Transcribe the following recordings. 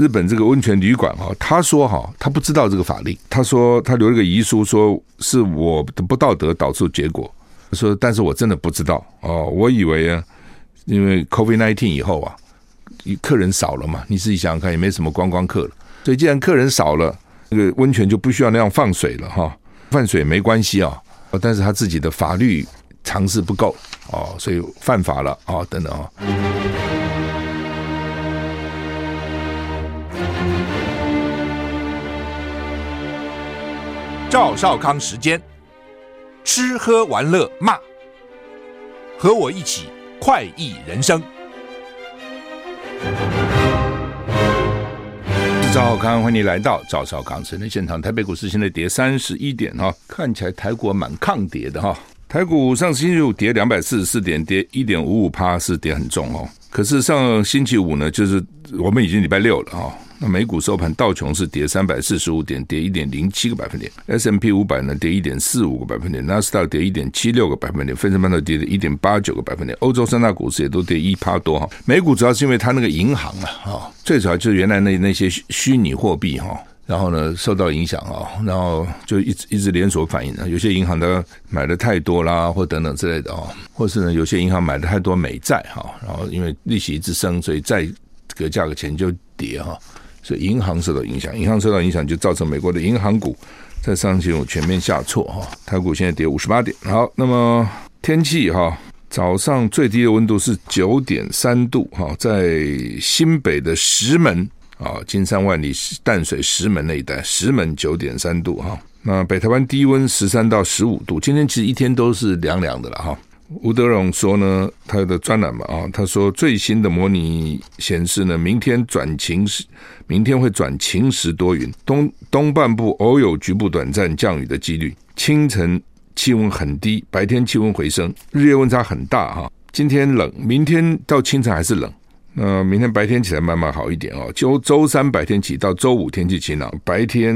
日本这个温泉旅馆哈，他说哈，他不知道这个法令，他说他留了个遗书，说是我的不道德导致结果。他说，但是我真的不知道哦，我以为啊，因为 COVID-19 以后啊，客人少了嘛，你自己想想看，也没什么观光客了，所以既然客人少了，这个温泉就不需要那样放水了哈，放水没关系啊，但是他自己的法律常识不够哦，所以犯法了啊，等等啊。赵少康时间，吃喝玩乐骂，和我一起快意人生。赵少康，欢迎你来到赵少康时间现场。台北股市现在跌三十一点哈，看起来台股蛮抗跌的哈。台股上星期五跌两百四十四点，跌一点五五趴，是跌很重哦。可是上星期五呢，就是我们已经礼拜六了哈。那美股收盘，道琼是跌三百四十五点，跌一点零七个百分点；S M P 五百呢跌一点四五个百分点；纳斯达跌一点七六个百分点；费城半导体跌了一点八九个百分点；欧洲三大股市也都跌一趴多哈。美股主要是因为它那个银行啊，哈，最主要就是原来那那些虚拟货币哈，然后呢受到影响啊，然后就一直一直连锁反应啊，有些银行的买的太多啦，或等等之类的啊，或是呢有些银行买的太多美债哈，然后因为利息一直升，所以债这个价格钱就跌哈。所以银行受到影响，银行受到影响就造成美国的银行股在上星期五全面下挫哈，台股现在跌五十八点。好，那么天气哈，早上最低的温度是九点三度哈，在新北的石门啊，金山万里淡水石门那一带，石门九点三度哈。那北台湾低温十三到十五度，今天其实一天都是凉凉的了哈。吴德荣说呢，他的专栏嘛啊，他说最新的模拟显示呢，明天转晴时，明天会转晴时多云，东东半部偶有局部短暂降雨的几率。清晨气温很低，白天气温回升，日夜温差很大哈。今天冷，明天到清晨还是冷。那明天白天起来慢慢好一点哦。就周三白天起到周五天气晴朗，白天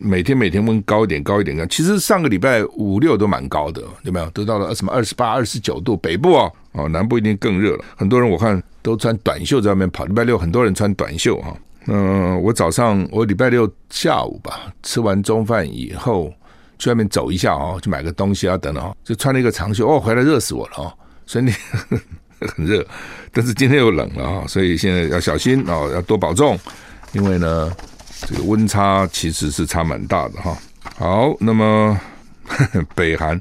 每天每天温高一点，高一点。其实上个礼拜五六都蛮高的，有没有？都到了什么二十八、二十九度，北部哦，哦，南部一定更热了。很多人我看都穿短袖在外面跑。礼拜六很多人穿短袖哈。嗯，我早上我礼拜六下午吧，吃完中饭以后去外面走一下哦，去买个东西啊等等哦，就穿了一个长袖哦，回来热死我了哦，所以你。很热，但是今天又冷了啊，所以现在要小心啊，要多保重，因为呢，这个温差其实是差蛮大的哈。好，那么呵呵北韩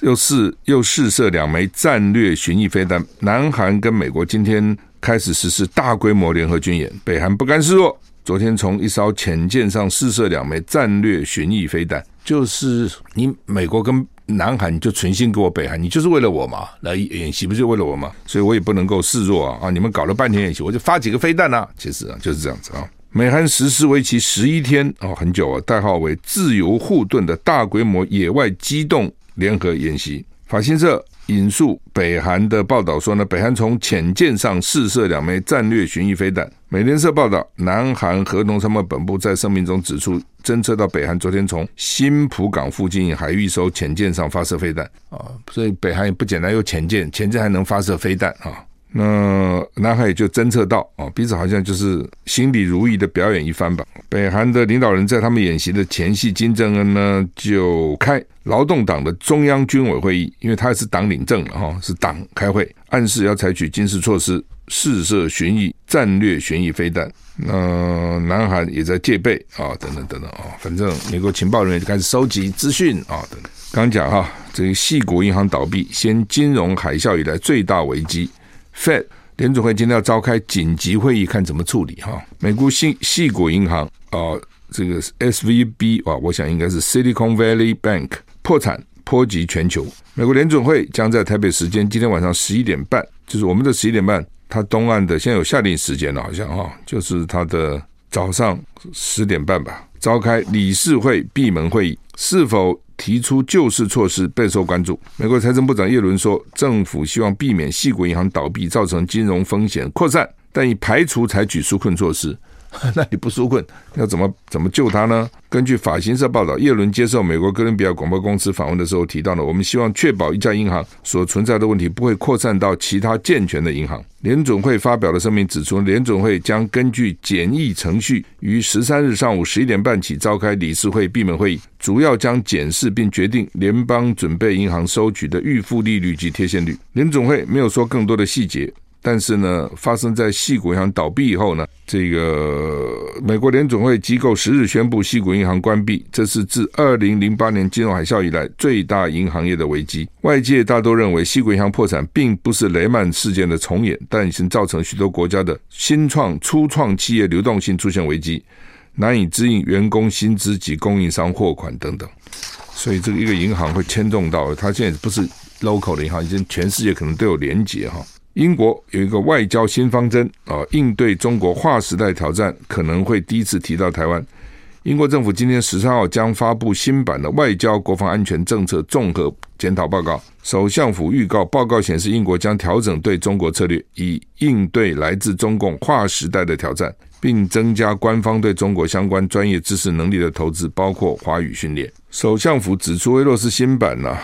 又试又试射两枚战略巡弋飞弹，南韩跟美国今天开始实施大规模联合军演，北韩不甘示弱，昨天从一艘潜舰上试射两枚战略巡弋飞弹，就是你美国跟。南韩你就存心给我北韩，你就是为了我嘛来演习，不就为了我嘛？所以我也不能够示弱啊！啊，你们搞了半天演习，我就发几个飞弹啊！其实啊就是这样子啊。美韩实施为期十一天哦，很久啊，代号为“自由护盾”的大规模野外机动联合演习。法新社引述北韩的报道说呢，北韩从潜舰上试射两枚战略巡弋飞弹。美联社报道，南韩合同参谋本部在声明中指出，侦测到北韩昨天从新浦港附近海域一艘潜舰上发射飞弹啊，所以北韩也不简单，有潜舰，潜舰还能发射飞弹啊。那南海也就侦测到啊，彼此好像就是心里如意的表演一番吧。北韩的领导人在他们演习的前夕，金正恩呢就开劳动党的中央军委会议，因为他是党领政了哈，是党开会，暗示要采取军事措施，试射巡弋战略巡弋飞弹。那南韩也在戒备啊，等等等等啊，反正美国情报人员就开始收集资讯啊，等等。刚讲哈，这个细谷银行倒闭，先金融海啸以来最大危机。Fed 联准会今天要召开紧急会议，看怎么处理哈。美国矽矽谷银行啊，这个 SVB 啊，我想应该是 Silicon Valley Bank 破产波及全球。美国联准会将在台北时间今天晚上十一点半，就是我们的十一点半，它东岸的现在有夏令时间了，好像哈，就是它的早上十点半吧，召开理事会闭门会议，是否？提出救市措施备受关注。美国财政部长耶伦说，政府希望避免细股银行倒闭造成金融风险扩散，但已排除采取纾困措施。那你不纾困，要怎么怎么救他呢？根据法新社报道，叶伦接受美国哥伦比亚广播公司访问的时候提到了，我们希望确保一家银行所存在的问题不会扩散到其他健全的银行。联总会发表的声明指出，联总会将根据简易程序，于十三日上午十一点半起召开理事会闭门会议，主要将检视并决定联邦准备银行收取的预付利率及贴现率。联总会没有说更多的细节。但是呢，发生在矽谷银行倒闭以后呢，这个美国联总会机构十日宣布矽谷银行关闭，这是自二零零八年金融海啸以来最大银行业的危机。外界大多认为矽谷银行破产并不是雷曼事件的重演，但已经造成许多国家的新创初创企业流动性出现危机，难以支应员工薪资及供应商货款等等。所以这个一个银行会牵动到它现在不是 local 的银行，已经全世界可能都有连结哈。英国有一个外交新方针啊，应对中国划时代挑战，可能会第一次提到台湾。英国政府今天十三号将发布新版的外交国防安全政策综合检讨报告。首相府预告，报告显示英国将调整对中国策略，以应对来自中共划时代的挑战，并增加官方对中国相关专业知识能力的投资，包括华语训练。首相府指出，威洛斯新版呢、啊。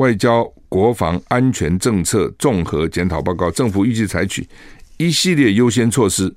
外交国防安全政策综合检讨报告，政府预计采取一系列优先措施，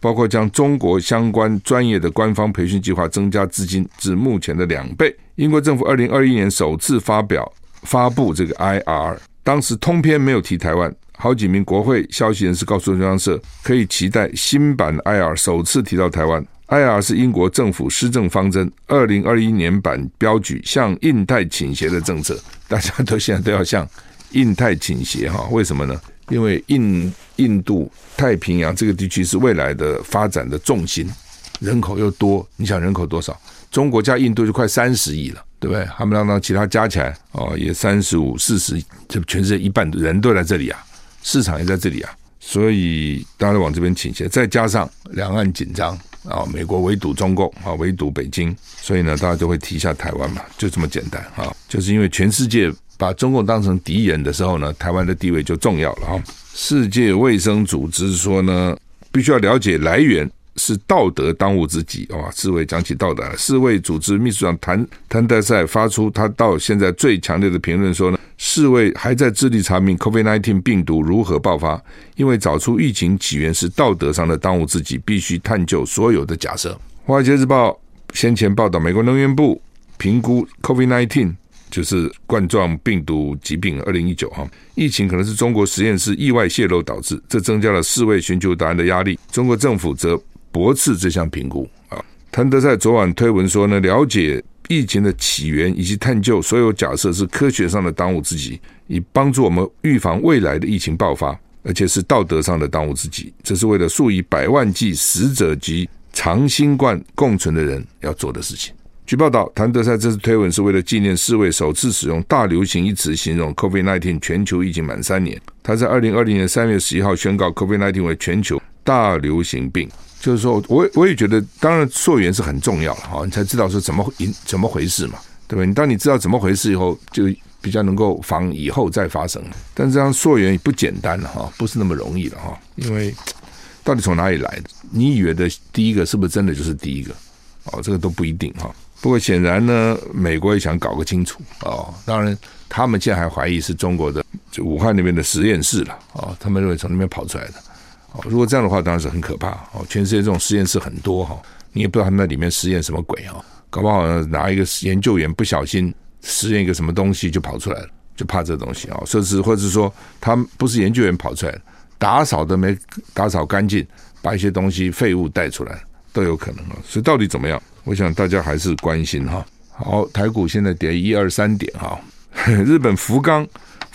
包括将中国相关专业的官方培训计划增加资金至目前的两倍。英国政府二零二一年首次发表发布这个 IR，当时通篇没有提台湾。好几名国会消息人士告诉中央社，可以期待新版 IR 首次提到台湾。IR 是英国政府施政方针，二零二一年版标举向印太倾斜的政策，大家都现在都要向印太倾斜哈？为什么呢？因为印印度太平洋这个地区是未来的发展的重心，人口又多，你想人口多少？中国加印度就快三十亿了，对不对？他们让让其他加起来哦，也三十五、四十，这全世界一半的人都在这里啊，市场也在这里啊，所以大家都往这边倾斜，再加上两岸紧张。啊，美国围堵中共啊，围堵北京，所以呢，大家就会提一下台湾嘛，就这么简单啊。就是因为全世界把中共当成敌人的时候呢，台湾的地位就重要了啊。世界卫生组织说呢，必须要了解来源，是道德当务之急啊。世卫讲起道德，世卫组织秘书长谭谭德塞发出他到现在最强烈的评论说呢。世卫还在致力查明 COVID-19 病毒如何爆发，因为找出疫情起源是道德上的当务之急，必须探究所有的假设。华尔街日报先前报道，美国能源部评估 COVID-19 就是冠状病毒疾病二零一九哈，疫情可能是中国实验室意外泄漏导致，这增加了世卫寻求答案的压力。中国政府则驳斥这项评估啊。谭德塞昨晚推文说呢，了解。疫情的起源以及探究所有假设是科学上的当务之急，以帮助我们预防未来的疫情爆发，而且是道德上的当务之急。这是为了数以百万计死者及长新冠共存的人要做的事情。据报道，谭德塞这次推文是为了纪念四位首次使用“大流行”一词形容 COVID-19 全球疫情满三年。他在二零二零年三月十一号宣告 COVID-19 为全球大流行病。就是说，我我也觉得，当然溯源是很重要了哈，你才知道说怎么怎么回事嘛，对吧？你当你知道怎么回事以后，就比较能够防以后再发生。但这样溯源不简单了哈，不是那么容易的哈，因为到底从哪里来的？你以为的第一个是不是真的就是第一个？哦，这个都不一定哈。不过显然呢，美国也想搞个清楚哦。当然，他们现在还怀疑是中国的就武汉那边的实验室了哦，他们认为从那边跑出来的。如果这样的话，当然是很可怕哦。全世界这种实验室很多哈，你也不知道他们在里面实验什么鬼啊。搞不好拿一个研究员不小心实验一个什么东西就跑出来了，就怕这东西啊。甚至或者说，他不是研究员跑出来，打扫都没打扫干净，把一些东西废物带出来都有可能啊。所以到底怎么样？我想大家还是关心哈。好，台股现在跌一二三点哈。日本福冈。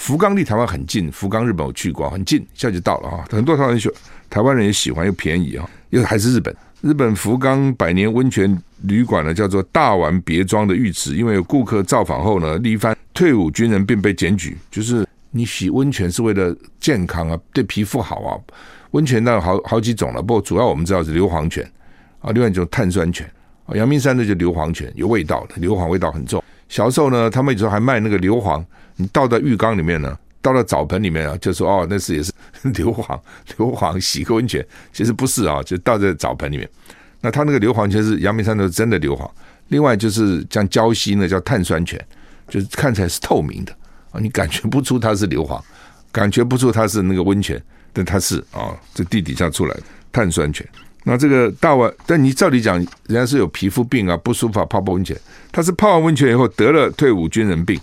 福冈离台湾很近，福冈日本我去过，很近，一下就到了啊！很多台湾人喜，台湾人也喜欢，又便宜啊，又还是日本。日本福冈百年温泉旅馆呢，叫做大丸别庄的浴池，因为有顾客造访后呢，力帆退伍军人并被检举，就是你洗温泉是为了健康啊，对皮肤好啊。温泉那有好好几种了，不过主要我们知道是硫磺泉啊，另外一种碳酸泉啊。阳明山的就硫磺泉，有味道的，硫磺味道很重。小时候呢，他们有时候还卖那个硫磺。你倒在浴缸里面呢，倒到澡盆里面啊，就说哦，那是也是 硫磺，硫磺洗个温泉，其实不是啊，就倒在澡盆里面。那它那个硫磺泉是阳明山的真的硫磺，另外就是像礁溪呢叫碳酸泉，就是看起来是透明的啊，你感觉不出它是硫磺，感觉不出它是那个温泉，但它是啊，这地底下出来的碳酸泉。那这个大碗，但你照理讲，人家是有皮肤病啊，不舒服泡泡温泉，他是泡完温泉以后得了退伍军人病。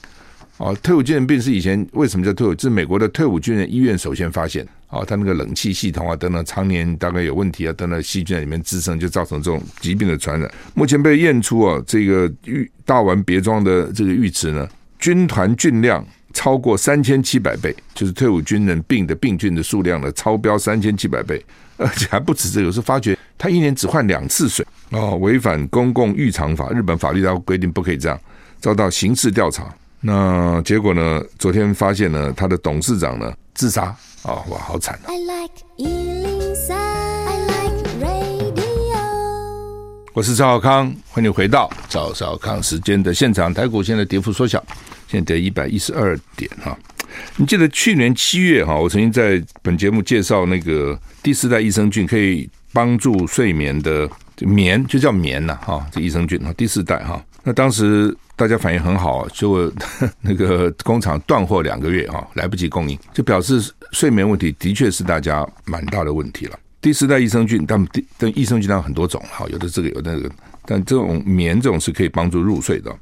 哦，退伍军人病是以前为什么叫退伍？是美国的退伍军人医院首先发现。哦，他那个冷气系统啊等等，常年大概有问题啊，等等细菌在里面滋生，就造成这种疾病的传染。目前被验出啊，这个浴大丸别庄的这个浴池呢，军团菌量超过三千七百倍，就是退伍军人病的病菌的数量呢超标三千七百倍，而且还不止这个，有时候发觉他一年只换两次水哦，违反公共浴场法，日本法律它规定不可以这样，遭到刑事调查。那结果呢？昨天发现呢，他的董事长呢自杀啊、哦！哇，好惨啊！I like radio 我是赵小康，欢迎回到赵少康时间的现场。台股现在跌幅缩小，现在跌一百一十二点哈。你记得去年七月哈，我曾经在本节目介绍那个第四代益生菌可以帮助睡眠的棉，就叫棉呐哈，这益生菌哈，第四代哈。那当时。大家反应很好，就 那个工厂断货两个月哈，来不及供应，就表示睡眠问题的确是大家蛮大的问题了。第四代益生菌，但但益生菌当然很多种哈，有的这个有的那个，但这种棉这种是可以帮助入睡的。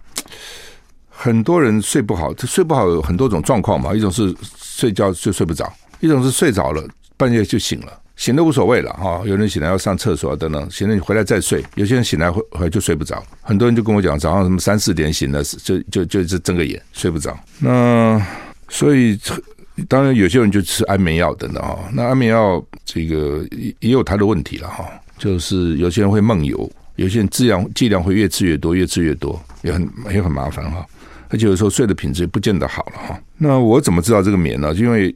很多人睡不好，睡不好有很多种状况嘛，一种是睡觉就睡不着，一种是睡着了半夜就醒了。醒都无所谓了哈，有人醒来要上厕所等等，醒了你回来再睡。有些人醒来回回来就睡不着，很多人就跟我讲，早上什么三四点醒了，就就就就睁个眼睡不着。那所以当然有些人就吃安眠药等等哈。那安眠药这个也有它的问题了哈，就是有些人会梦游，有些人剂量剂量会越吃越多，越吃越多也很也很麻烦哈。而且有时候睡的品质不见得好了哈。那我怎么知道这个眠呢？因为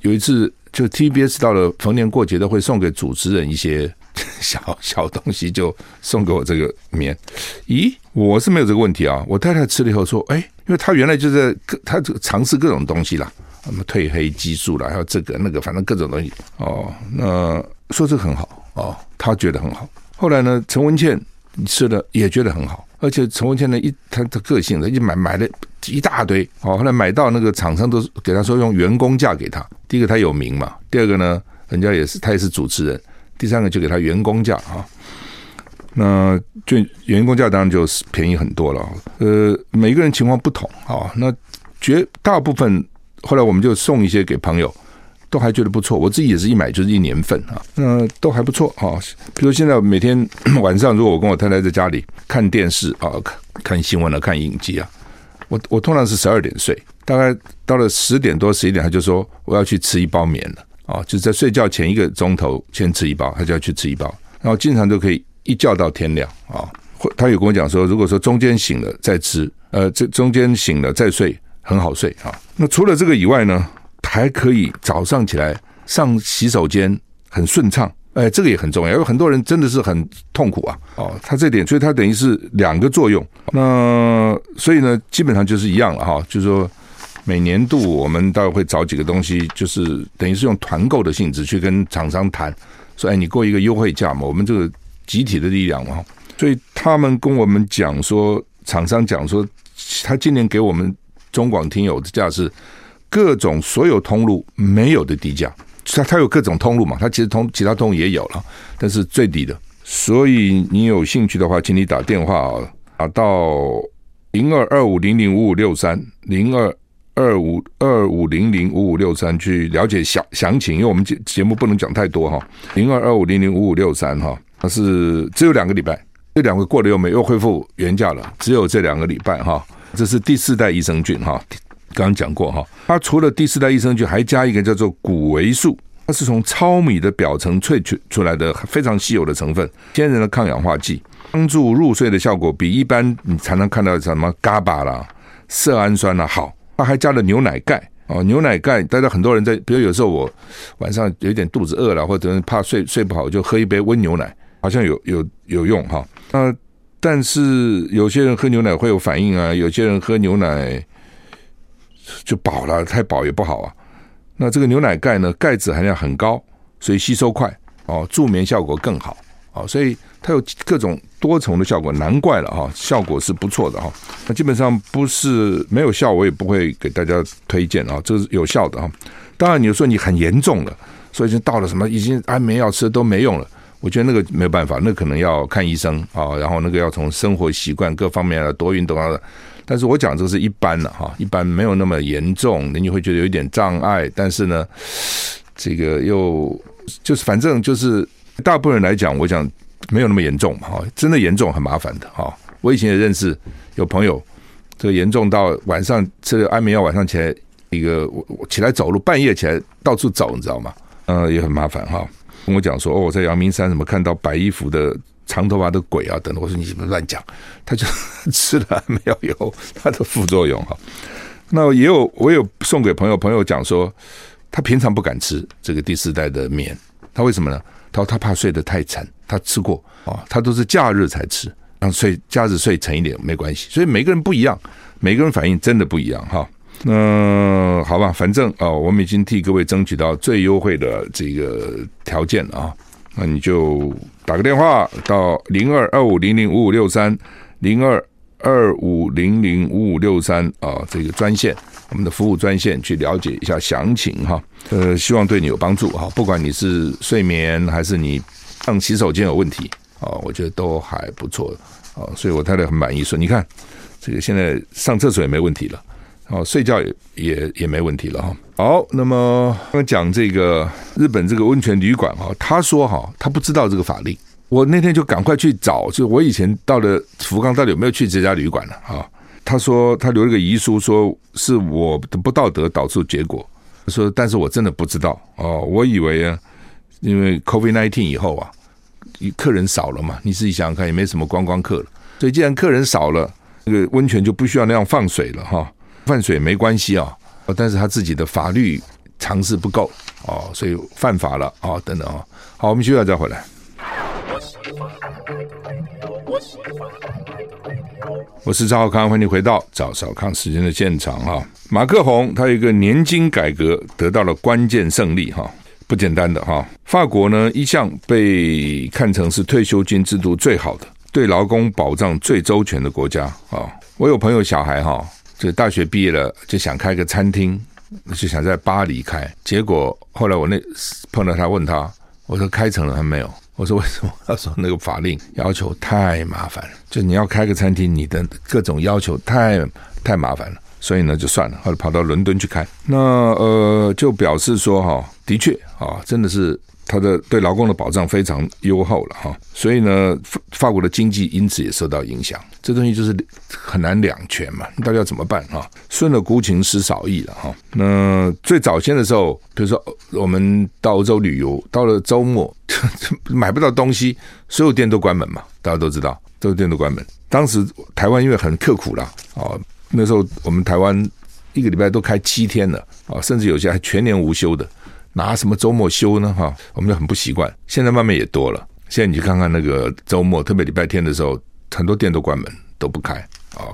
有一次。就 TBS 到了逢年过节都会送给主持人一些 小小东西，就送给我这个棉。咦，我是没有这个问题啊。我太太吃了以后说：“哎，因为她原来就在各，她尝试各种东西啦，什么褪黑激素啦，还有这个那个，反正各种东西。哦，那说这个很好哦，她觉得很好。后来呢，陈文茜吃了也觉得很好。”而且陈文茜呢，一他的个性呢，一买买了一大堆，哦，后来买到那个厂商都给他说用员工价给他。第一个他有名嘛，第二个呢，人家也是他也是主持人，第三个就给他员工价啊。那就员工价当然就是便宜很多了。呃，每个人情况不同啊，那绝大部分后来我们就送一些给朋友。都还觉得不错，我自己也是一买就是一年份啊，那都还不错啊。比如现在每天 晚上，如果我跟我太太在家里看电视啊，看新闻了，看影集啊，我我通常是十二点睡，大概到了十点多十一点，他就说我要去吃一包眠了啊，就是在睡觉前一个钟头先吃一包，他就要去吃一包，然后经常都可以一觉到天亮啊。他有跟我讲说，如果说中间醒了再吃，呃，这中间醒了再睡很好睡啊。那除了这个以外呢？还可以早上起来上洗手间很顺畅，哎，这个也很重要。有很多人真的是很痛苦啊，哦，他这点，所以他等于是两个作用。那所以呢，基本上就是一样了哈。就是说，每年度我们大概会找几个东西，就是等于是用团购的性质去跟厂商谈，说，哎，你给我一个优惠价嘛，我们这个集体的力量嘛。所以他们跟我们讲说，厂商讲说，他今年给我们中广听友的价是。各种所有通路没有的低价，它它有各种通路嘛，它其实通其他通路也有了，但是最低的。所以你有兴趣的话，请你打电话啊，打到零二二五零零五五六三零二二五二五零零五五六三去了解详详情，因为我们节节目不能讲太多哈。零二二五零零五五六三哈，它是只有两个礼拜，这两个过了又没又恢复原价了，只有这两个礼拜哈。这是第四代益生菌哈。刚刚讲过哈，它除了第四代益生菌，还加一个叫做谷维素，它是从糙米的表层萃取出来的非常稀有的成分，天然的抗氧化剂，帮助入睡的效果比一般你常常看到的什么 GABA 啦、色氨酸啦好。它还加了牛奶钙哦，牛奶钙，大家很多人在，比如有时候我晚上有点肚子饿了，或者怕睡睡不好，就喝一杯温牛奶，好像有有有用哈。那但是有些人喝牛奶会有反应啊，有些人喝牛奶。就饱了，太饱也不好啊。那这个牛奶钙呢，钙质含量很高，所以吸收快哦，助眠效果更好啊，所以它有各种多重的效果，难怪了哈，效果是不错的哈。那基本上不是没有效，我也不会给大家推荐啊，这是有效的哈。当然，你说你很严重了，所以已经到了什么，已经安眠药吃都没用了，我觉得那个没有办法，那可能要看医生啊，然后那个要从生活习惯各方面啊，多运动啊。但是我讲这个是一般的哈，一般没有那么严重，你会觉得有一点障碍，但是呢，这个又就是反正就是大部分人来讲，我讲没有那么严重哈，真的严重很麻烦的哈。我以前也认识有朋友，这个严重到晚上吃了安眠药，晚上起来一个我我起来走路，半夜起来到处走，你知道吗？嗯，也很麻烦哈。跟我讲说哦，我在阳明山什么看到白衣服的。长头发的鬼啊，等等，我说你怎么乱讲？他就 吃了安眠药以后，他的副作用哈。那也有我有送给朋友，朋友讲说，他平常不敢吃这个第四代的眠，他为什么呢？他说他怕睡得太沉，他吃过啊，他都是假日才吃，让睡假日睡沉一点没关系。所以每个人不一样，每个人反应真的不一样哈。那好吧，反正啊，我们已经替各位争取到最优惠的这个条件啊。那你就打个电话到零二二五零零五五六三零二二五零零五五六三啊，这个专线，我们的服务专线去了解一下详情哈。呃，希望对你有帮助哈。不管你是睡眠还是你上洗手间有问题啊，我觉得都还不错啊。所以我太太很满意，说你看这个现在上厕所也没问题了。哦，睡觉也也也没问题了哈。好，那么刚讲这个日本这个温泉旅馆哈，他说哈，他不知道这个法令。我那天就赶快去找，就我以前到了福冈，到底有没有去这家旅馆了哈？他说他留了个遗书，说是我的不道德导致结果。说，但是我真的不知道哦，我以为啊，因为 COVID-19 以后啊，客人少了嘛，你自己想想看，也没什么观光客了，所以既然客人少了，那个温泉就不需要那样放水了哈。犯水没关系啊，但是他自己的法律常识不够哦，所以犯法了啊，等等啊。好，我们休息再回来。我是赵少康，欢迎回到赵少康时间的现场哈。马克宏他有一个年金改革得到了关键胜利哈，不简单的哈。法国呢一向被看成是退休金制度最好的、对劳工保障最周全的国家啊。我有朋友小孩哈。就大学毕业了，就想开个餐厅，就想在巴黎开。结果后来我那碰到他，问他，我说开成了还没有？我说为什么？他说那个法令要求太麻烦了，就你要开个餐厅，你的各种要求太太麻烦了，所以呢就算了，后来跑到伦敦去开。那呃，就表示说哈，的确啊，真的是。他的对劳工的保障非常优厚了哈，所以呢，法法国的经济因此也受到影响。这东西就是很难两全嘛，你到底要怎么办哈？顺了孤情失少义了哈。那最早先的时候，比如说我们到欧洲旅游，到了周末 买不到东西，所有店都关门嘛，大家都知道，所有店都关门。当时台湾因为很刻苦了哦，那时候我们台湾一个礼拜都开七天了啊，甚至有些还全年无休的。拿什么周末休呢？哈，我们就很不习惯。现在慢慢也多了。现在你去看看那个周末，特别礼拜天的时候，很多店都关门，都不开啊，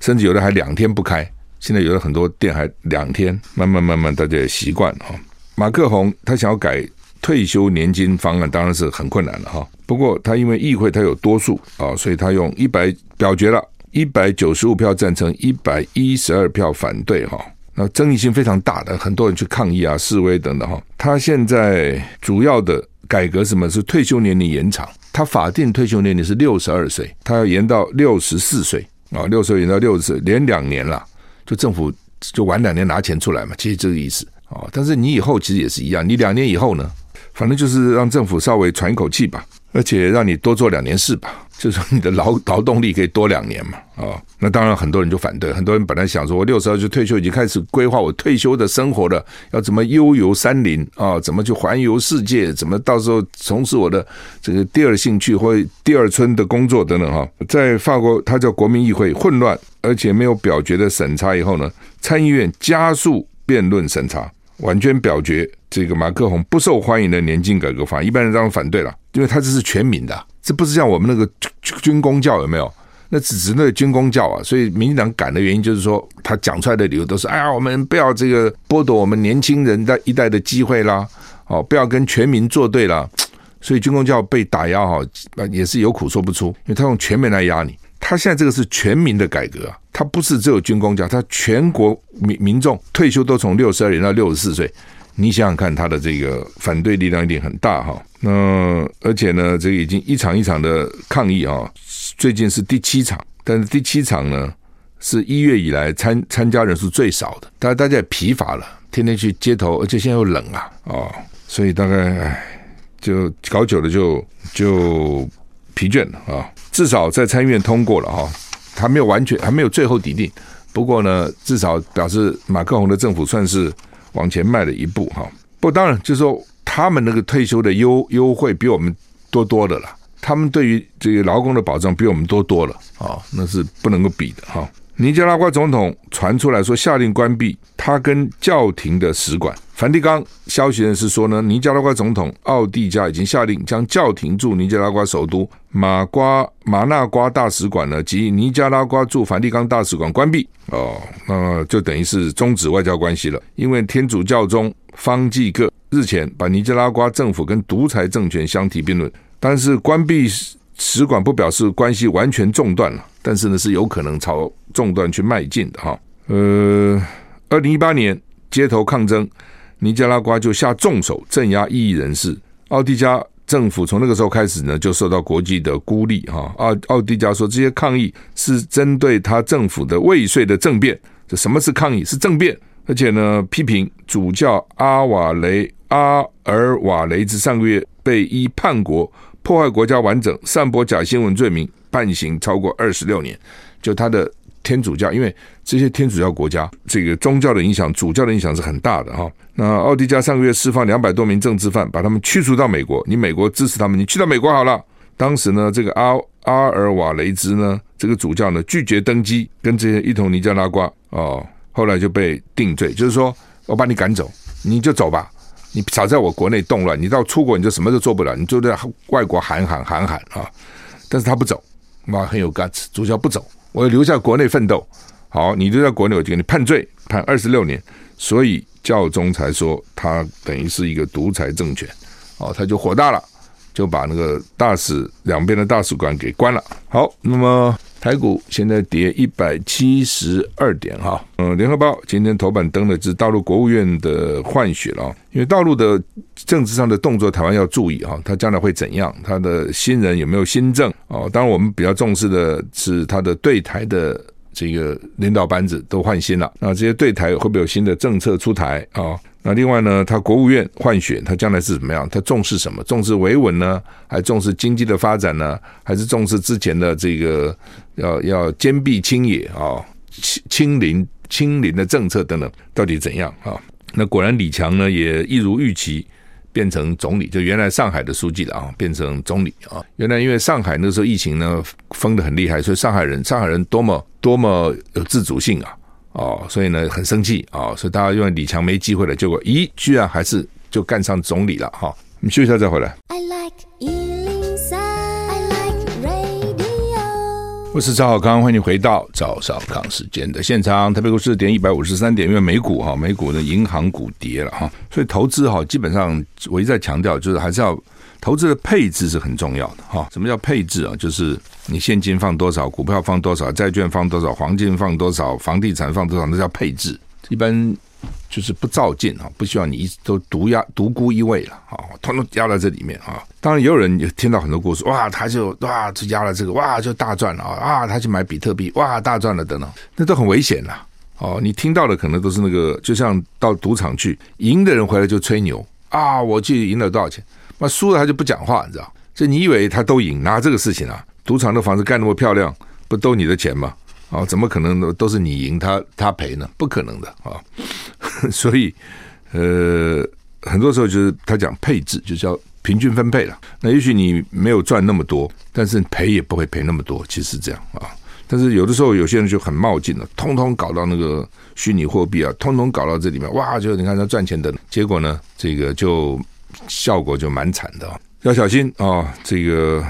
甚至有的还两天不开。现在有的很多店还两天，慢慢慢慢大家也习惯了哈。马克宏他想要改退休年金方案，当然是很困难了哈。不过他因为议会他有多数啊，所以他用一百表决了，一百九十五票赞成，一百一十二票反对哈。那争议性非常大的，很多人去抗议啊、示威等等哈。他现在主要的改革什么是退休年龄延长？他法定退休年龄是六十二岁，他要延到六十四岁啊，六十岁延到六十岁，连两年了，就政府就晚两年拿钱出来嘛，其实这个意思啊。但是你以后其实也是一样，你两年以后呢，反正就是让政府稍微喘一口气吧，而且让你多做两年事吧。就是说你的劳劳动力可以多两年嘛，啊，那当然很多人就反对，很多人本来想说，我六十二岁退休已经开始规划我退休的生活了，要怎么悠游山林啊，怎么去环游世界，怎么到时候从事我的这个第二兴趣或第二春的工作等等哈，在法国，它叫国民议会，混乱而且没有表决的审查以后呢，参议院加速辩论审查，完全表决这个马克宏不受欢迎的年金改革法，一般人当然反对了，因为他这是全民的。这不是像我们那个军公教有没有？那只是那个军公教啊，所以民进党赶的原因就是说，他讲出来的理由都是：哎呀，我们不要这个剥夺我们年轻人的一代的机会啦，哦，不要跟全民作对啦。所以军公教被打压哈，也是有苦说不出，因为他用全民来压你。他现在这个是全民的改革啊，他不是只有军工教，他全国民民众退休都从六十二年到六十四岁。你想想看，他的这个反对力量一定很大哈。那而且呢，这个已经一场一场的抗议啊，最近是第七场，但是第七场呢是一月以来参参加人数最少的，大家大家也疲乏了，天天去街头，而且现在又冷啊，哦，所以大概唉，就搞久了就就疲倦了啊。至少在参议院通过了哈，还没有完全还没有最后抵定，不过呢，至少表示马克宏的政府算是。往前迈了一步哈，不当然就是说他们那个退休的优优惠比我们多多的了，他们对于这个劳工的保障比我们多多了啊，那是不能够比的哈。尼加拉瓜总统传出来说下令关闭他跟教廷的使馆。梵蒂冈消息人士说呢，尼加拉瓜总统奥蒂加已经下令将教廷驻尼加拉瓜首都马瓜马纳瓜大使馆呢及尼加拉瓜驻梵蒂冈大使馆关闭哦，那就等于是终止外交关系了。因为天主教中方济各日前把尼加拉瓜政府跟独裁政权相提并论，但是关闭使馆不表示关系完全中断了，但是呢是有可能朝中断去迈进的哈。呃，二零一八年街头抗争。尼加拉瓜就下重手镇压异议人士，奥迪加政府从那个时候开始呢，就受到国际的孤立哈。奥奥迪加说，这些抗议是针对他政府的未遂的政变。这什么是抗议？是政变，而且呢，批评主教阿瓦雷阿尔瓦雷兹上个月被依叛国、破坏国家完整、散播假新闻罪名判刑超过二十六年，就他的。天主教，因为这些天主教国家，这个宗教的影响，主教的影响是很大的哈。那奥迪加上个月释放两百多名政治犯，把他们驱逐到美国。你美国支持他们，你去到美国好了。当时呢，这个阿阿尔瓦雷兹呢，这个主教呢拒绝登基，跟这些一同尼加拉瓜哦，后来就被定罪，就是说我把你赶走，你就走吧，你少在我国内动乱，你到出国你就什么都做不了，你就在外国喊喊喊喊啊。但是他不走，哇，很有 guts，主教不走。我要留在国内奋斗，好，你留在国内，我就给你判罪，判二十六年，所以教宗才说他等于是一个独裁政权，哦，他就火大了，就把那个大使两边的大使馆给关了。好，那么。台股现在跌一百七十二点哈，嗯，联合报今天头版登的是大陆国务院的换血了，因为大陆的政治上的动作，台湾要注意哈，他将来会怎样？他的新人有没有新政？哦，当然我们比较重视的是他的对台的这个领导班子都换新了，那这些对台会不会有新的政策出台啊？那另外呢，他国务院换选，他将来是怎么样？他重视什么？重视维稳呢，还重视经济的发展呢？还是重视之前的这个要要坚壁清野啊、清清零清零的政策等等，到底怎样啊？那果然李强呢，也一如预期变成总理，就原来上海的书记了啊，变成总理啊。原来因为上海那时候疫情呢封的很厉害，所以上海人上海人多么多么有自主性啊。哦，所以呢很生气啊，所以大家认为李强没机会了，结果咦，居然还是就干上总理了哈。我们休息一下再回来。I like 我是赵少康，欢迎回到赵少康时间的现场。台北股市跌一百五十三点，因为美股哈，美股的银行股跌了哈，所以投资哈，基本上我一再强调，就是还是要。投资的配置是很重要的哈。什么叫配置啊？就是你现金放多少，股票放多少，债券放多少，黄金放多少，房地产放多少，那叫配置。一般就是不照进啊，不希望你一直都独压独孤一味了啊，统统压在这里面啊。当然也有人也听到很多故事，哇，他就哇就压了这个，哇就大赚了啊，他去买比特币，哇大赚了等等，那都很危险呐。哦，你听到的可能都是那个，就像到赌场去，赢的人回来就吹牛啊，我去赢了多少钱。那输了他就不讲话，你知道？这你以为他都赢？拿这个事情啊？赌场的房子盖那么漂亮，不都你的钱吗？啊，怎么可能都是你赢他他赔呢？不可能的啊！所以，呃，很多时候就是他讲配置，就叫平均分配了。那也许你没有赚那么多，但是赔也不会赔那么多，其实这样啊。但是有的时候有些人就很冒进了，通通搞到那个虚拟货币啊，通通搞到这里面，哇！就你看他赚钱的，结果呢，这个就。效果就蛮惨的，要小心啊！这个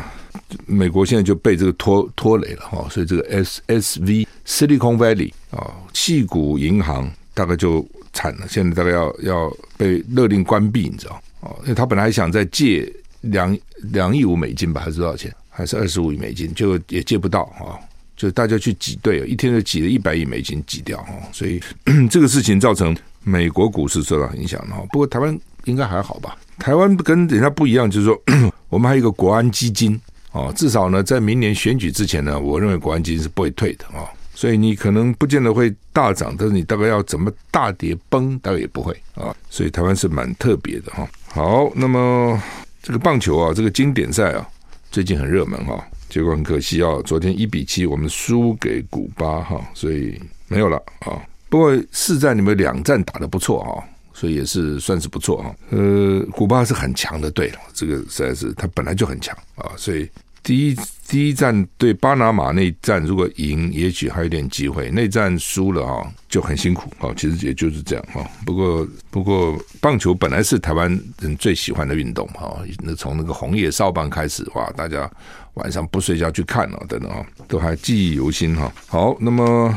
美国现在就被这个拖拖累了哈，所以这个 S S V Silicon Valley 啊，矽谷银行大概就惨了，现在大概要要被勒令关闭，你知道哦？因为他本来还想再借两两亿五美金吧，还是多少钱？还是二十五亿美金？就也借不到啊！就大家去挤兑，一天就挤了一百亿美金挤掉哈，所以 这个事情造成美国股市受到影响哈。不过台湾应该还好吧？台湾跟人家不一样，就是说 我们还有一个国安基金哦，至少呢，在明年选举之前呢，我认为国安基金是不会退的啊。所以你可能不见得会大涨，但是你大概要怎么大跌崩，大概也不会啊。所以台湾是蛮特别的哈。好，那么这个棒球啊，这个经典赛啊，最近很热门哈。结果很可惜啊，昨天一比七我们输给古巴哈，所以没有了啊。不过四战你们两战打得不错哈，所以也是算是不错哈。呃，古巴是很强的队，这个实在是他本来就很强啊，所以第一第一战对巴拿马那一战如果赢，也许还有点机会。那战输了啊，就很辛苦哦。其实也就是这样哈。不过不过棒球本来是台湾人最喜欢的运动哈，那从那个红叶少棒开始哇，大家。晚上不睡觉去看了，等等啊，都还记忆犹新哈。好，那么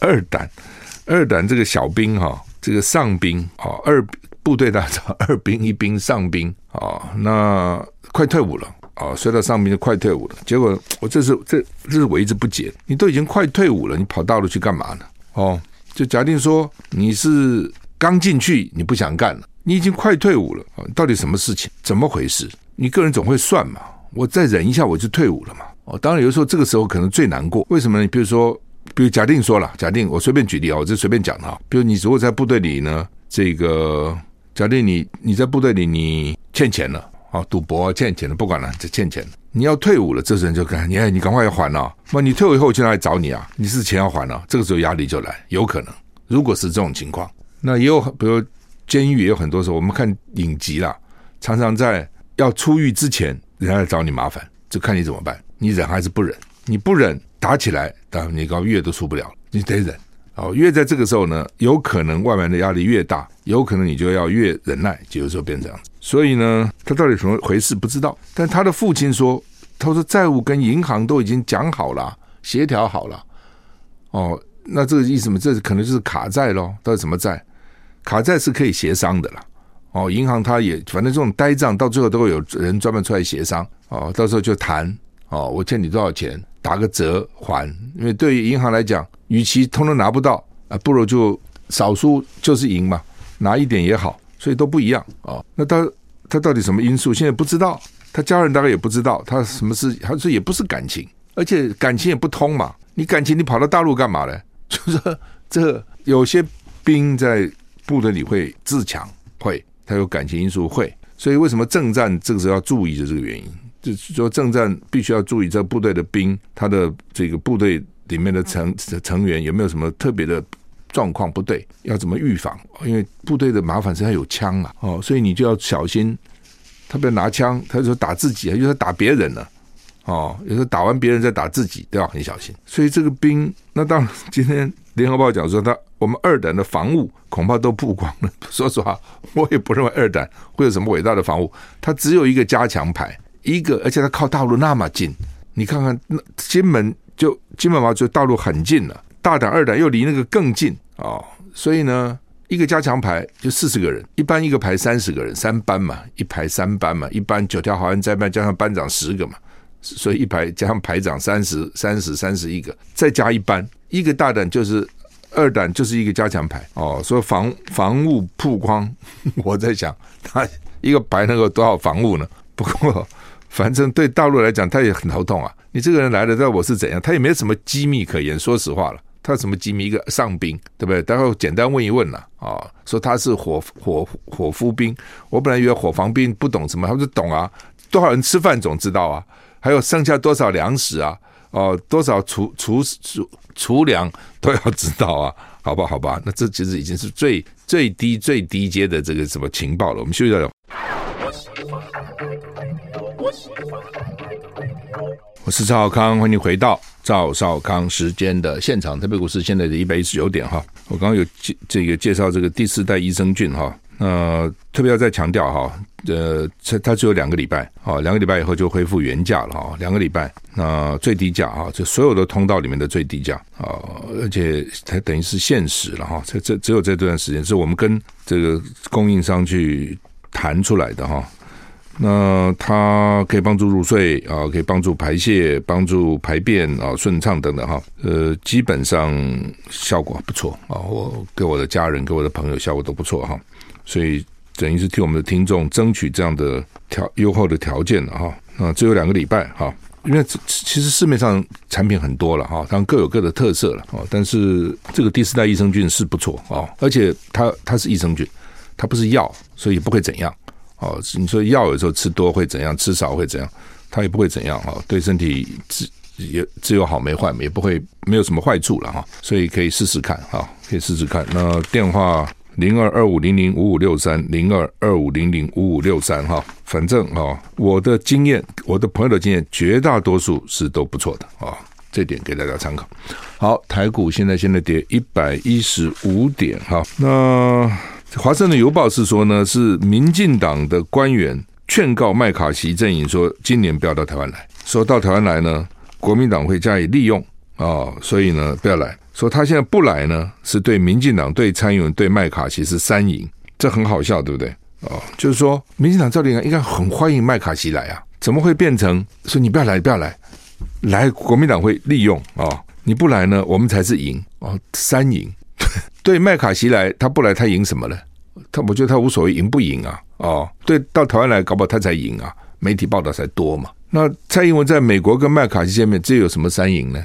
二胆，二胆这个小兵哈，这个上兵啊，二部队大早 二兵一兵上兵啊，那快退伍了啊，摔到上面就快退伍了。结果我这是这这是我一直不解，你都已经快退伍了，你跑大陆去干嘛呢？哦，就假定说你是刚进去，你不想干了，你已经快退伍了，到底什么事情？怎么回事？你个人总会算嘛。我再忍一下，我就退伍了嘛。哦，当然有时候这个时候可能最难过。为什么呢？比如说，比如假定说了，假定我随便举例啊，我就随便讲哈。比如你如果在部队里呢，这个假定你你在部队里你欠钱了啊，赌博欠钱了，不管了，这欠钱的。你要退伍了，这时候就看你，你赶快要还了。那你退伍以后我去哪里找你啊？你是钱要还了，这个时候压力就来，有可能。如果是这种情况，那也有比如监狱也有很多时候，我们看影集啦，常常在要出狱之前。人家来找你麻烦，就看你怎么办。你忍还是不忍？你不忍，打起来，当然你搞越都出不了，你得忍。哦，越在这个时候呢，有可能外面的压力越大，有可能你就要越忍耐，就有时候变这样子。所以呢，他到底怎么回事不知道。但他的父亲说，他说债务跟银行都已经讲好了，协调好了。哦，那这个意思嘛，这可能就是卡债咯。到底什么债？卡债是可以协商的啦。哦，银行他也反正这种呆账，到最后都会有人专门出来协商。哦，到时候就谈。哦，我欠你多少钱，打个折还。因为对于银行来讲，与其通通拿不到啊，不如就少输就是赢嘛，拿一点也好，所以都不一样。哦，那他他到底什么因素？现在不知道，他家人大概也不知道，他什么事？他说也不是感情，而且感情也不通嘛。你感情你跑到大陆干嘛呢？就是说这有些兵在部队里会自强，会。他有感情因素会，所以为什么政战这个时候要注意的这个原因，就是说政战必须要注意这部队的兵，他的这个部队里面的成成员有没有什么特别的状况不对，要怎么预防？因为部队的麻烦是他有枪啊，哦，所以你就要小心，他不要拿枪，他就说打自己，他就说打别人了，哦，有时候打完别人再打自己都要很小心。所以这个兵，那当然今天联合报讲说他。我们二等的防务恐怕都曝光了。说实话，我也不认为二胆会有什么伟大的防务。它只有一个加强牌，一个，而且它靠大陆那么近。你看看，那金门就金门嘛，就大陆很近了。大胆、二胆又离那个更近、哦，所以呢，一个加强牌就四十个人，一般一个排三十个人，三班嘛，一排三班嘛，一班九条好汉在班加上班长十个嘛，所以一排加上排长三十、三十、三十一个，再加一班，一个大胆就是。二胆就是一个加强牌哦，说防防务曝光，我在想他一个牌能够多少防务呢？不过反正对大陆来讲，他也很头痛啊。你这个人来了，知道我是怎样？他也没有什么机密可言。说实话了，他什么机密？一个上兵，对不对？待会简单问一问了啊，说他是火火火夫兵。我本来以为火防兵不懂什么，他说懂啊，多少人吃饭总知道啊，还有剩下多少粮食啊。哦，多少储储储储粮都要知道啊？好吧，好吧，那这其实已经是最最低最低阶的这个什么情报了。我们休息一下。我是赵少康，欢迎回到赵少康时间的现场。特别股市现在的一百一十九点哈，我刚刚有介这个介绍这个第四代益生菌哈。呃，特别要再强调哈，呃，它它只有两个礼拜，啊，两个礼拜以后就恢复原价了哈，两个礼拜，那最低价哈，就所有的通道里面的最低价啊，而且它等于是限时了哈，这这只有这段时间是我们跟这个供应商去谈出来的哈，那它可以帮助入睡啊，可以帮助排泄、帮助排便啊顺畅等等哈。呃，基本上效果不错啊，我给我的家人、给我的朋友效果都不错哈。所以等于是替我们的听众争取这样的条优厚的条件了哈。那只有两个礼拜哈。因为其实市面上产品很多了哈，当然各有各的特色了哦。但是这个第四代益生菌是不错哦，而且它它是益生菌，它不是药，所以不会怎样哦。你说药有时候吃多会怎样，吃少会怎样，它也不会怎样哦。对身体只也只有好没坏，也不会没有什么坏处了哈。所以可以试试看哈，可以试试看。那电话。零二二五零零五五六三零二二五零零五五六三哈，反正哈，我的经验，我的朋友的经验，绝大多数是都不错的啊，这点给大家参考。好，台股现在现在跌一百一十五点哈，那华盛顿邮报是说呢，是民进党的官员劝告麦卡锡阵营说，今年不要到台湾来，说到台湾来呢，国民党会加以利用啊，所以呢，不要来。说他现在不来呢，是对民进党、对参议员、对麦卡锡是三赢，这很好笑，对不对？哦，就是说，民进党照理讲应该很欢迎麦卡锡来啊，怎么会变成说你不要来，不要来，来国民党会利用啊、哦？你不来呢，我们才是赢哦，三赢。对麦卡锡来，他不来，他赢什么呢？他我觉得他无所谓赢不赢啊，哦，对，到台湾来搞不好他才赢啊，媒体报道才多嘛。那蔡英文在美国跟麦卡锡见面，这有什么三赢呢？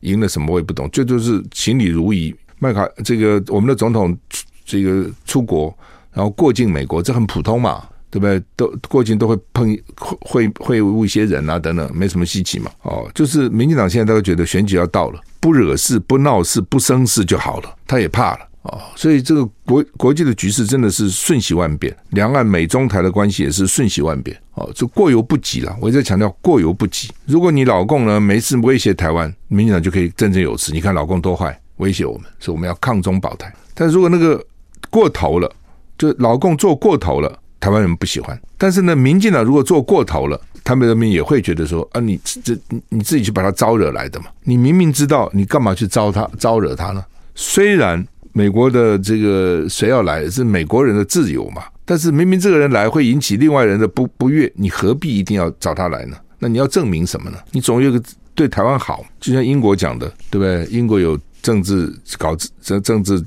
赢了什么我也不懂，这就，就是情理如意。麦卡这个我们的总统这个出国，然后过境美国，这很普通嘛，对不对？都过去都会碰会会会一些人啊等等，没什么稀奇嘛。哦，就是民进党现在都觉得选举要到了，不惹事、不闹事、不生事就好了，他也怕了。哦，所以这个国国际的局势真的是瞬息万变，两岸美中台的关系也是瞬息万变。哦，这过犹不及了。我一直在强调过犹不及。如果你老共呢没事威胁台湾，民进党就可以振振有词。你看老共多坏，威胁我们，所以我们要抗中保台。但如果那个过头了，就老共做过头了，台湾人不喜欢。但是呢，民进党如果做过头了，他们人民也会觉得说啊，你这你自己去把他招惹来的嘛。你明明知道，你干嘛去招他招惹他呢？虽然。美国的这个谁要来是美国人的自由嘛？但是明明这个人来会引起另外人的不不悦，你何必一定要找他来呢？那你要证明什么呢？你总有个对台湾好，就像英国讲的，对不对？英国有政治搞政政治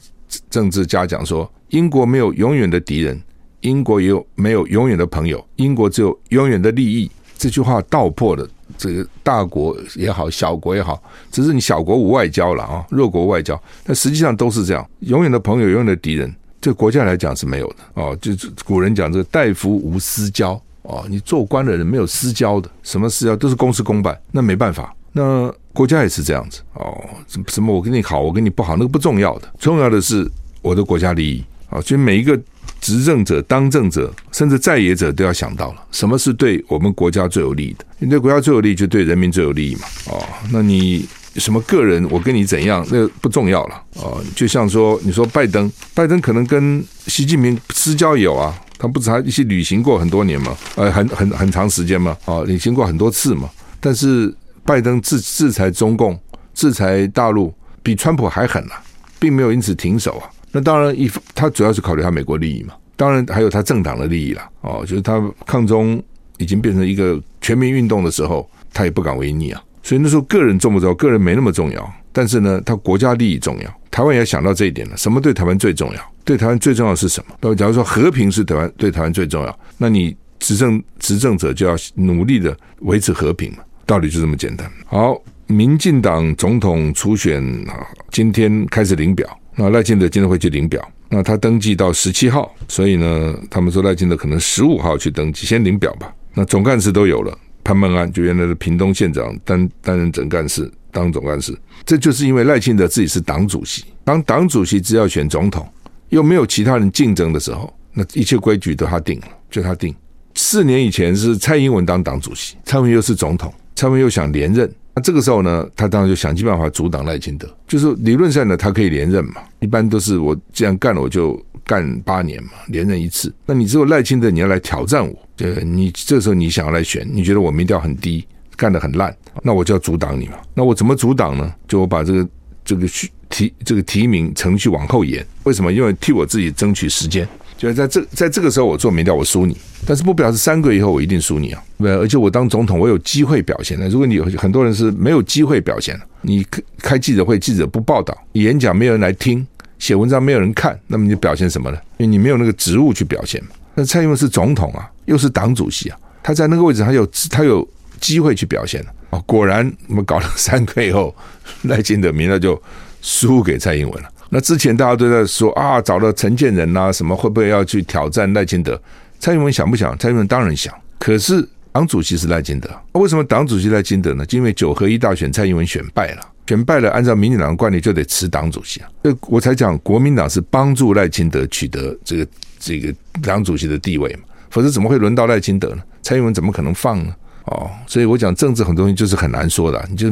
政治家讲说，英国没有永远的敌人，英国也有没有永远的朋友，英国只有永远的利益。这句话道破了。这个大国也好，小国也好，只是你小国无外交了啊，弱国外交。但实际上都是这样，永远的朋友，永远的敌人，这国家来讲是没有的哦。就古人讲这个“大夫无私交”哦，你做官的人没有私交的，什么私交都是公事公办，那没办法。那国家也是这样子哦，什么什么我跟你好，我跟你不好，那个不重要的，重要的是我的国家利益啊。所以每一个。执政者、当政者，甚至在野者都要想到了，什么是对我们国家最有利的？你对国家最有利，就对人民最有利嘛。哦，那你什么个人，我跟你怎样，那不重要了。哦，就像说，你说拜登，拜登可能跟习近平私交有啊，他不是还一起旅行过很多年嘛？呃，很很很长时间嘛？哦，旅行过很多次嘛？但是拜登制制裁中共、制裁大陆，比川普还狠啊，并没有因此停手啊。那当然，一他主要是考虑他美国利益嘛，当然还有他政党的利益啦。哦，就是他抗中已经变成一个全民运动的时候，他也不敢违逆啊。所以那时候个人重不重要？个人没那么重要，但是呢，他国家利益重要。台湾也想到这一点了。什么对台湾最重要？对台湾最重要是什么？那假如说和平是台湾对台湾最重要，那你执政执政者就要努力的维持和平嘛。道理就这么简单。好，民进党总统初选啊，今天开始领表。那赖清德今天会去领表，那他登记到十七号，所以呢，他们说赖清德可能十五号去登记，先领表吧。那总干事都有了，潘孟安就原来的屏东县长担担任总干事，当总干事，这就是因为赖清德自己是党主席，当党主席只要选总统，又没有其他人竞争的时候，那一切规矩都他定了，就他定。四年以前是蔡英文当党主席，蔡英文又是总统，蔡英文又想连任。那这个时候呢，他当然就想尽办法阻挡赖清德，就是理论上呢，他可以连任嘛。一般都是我这样干了，我就干八年嘛，连任一次。那你只有赖清德，你要来挑战我，对，你这时候你想要来选，你觉得我民调很低，干得很烂，那我就要阻挡你嘛。那我怎么阻挡呢？就我把这个这个提这个提名程序往后延。为什么？因为替我自己争取时间。就在这在这个时候我做民调我输你，但是不表示三个月以后我一定输你啊。对，而且我当总统我有机会表现的。如果你有很多人是没有机会表现的，你开记者会记者不报道，演讲没有人来听，写文章没有人看，那么你表现什么呢？因为你没有那个职务去表现嘛。那蔡英文是总统啊，又是党主席啊，他在那个位置他有他有机会去表现的。哦，果然我们搞了三个月以后，赖清德民调就输给蔡英文了。那之前大家都在说啊，找了陈建仁啊，什么会不会要去挑战赖清德？蔡英文想不想？蔡英文当然想。可是党主席是赖清德，为什么党主席赖清德呢？因为九合一大选，蔡英文选败了，选败了，按照民进党的惯例就得辞党主席啊。所以我才讲国民党是帮助赖清德取得这个这个党主席的地位嘛，否则怎么会轮到赖清德呢？蔡英文怎么可能放呢？哦，所以我讲政治很多东西就是很难说的，你就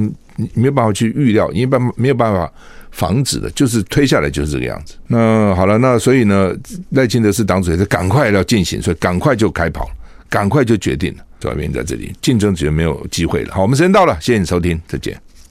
没有办法去预料，你没办没有办法防止的，就是推下来就是这个样子。那好了，那所以呢，赖清德是党主席，赶快要进行，所以赶快就开跑，赶快就决定了，主要原因在这里，竞争只有没有机会了。好，我们时间到了，谢谢你收听，再见。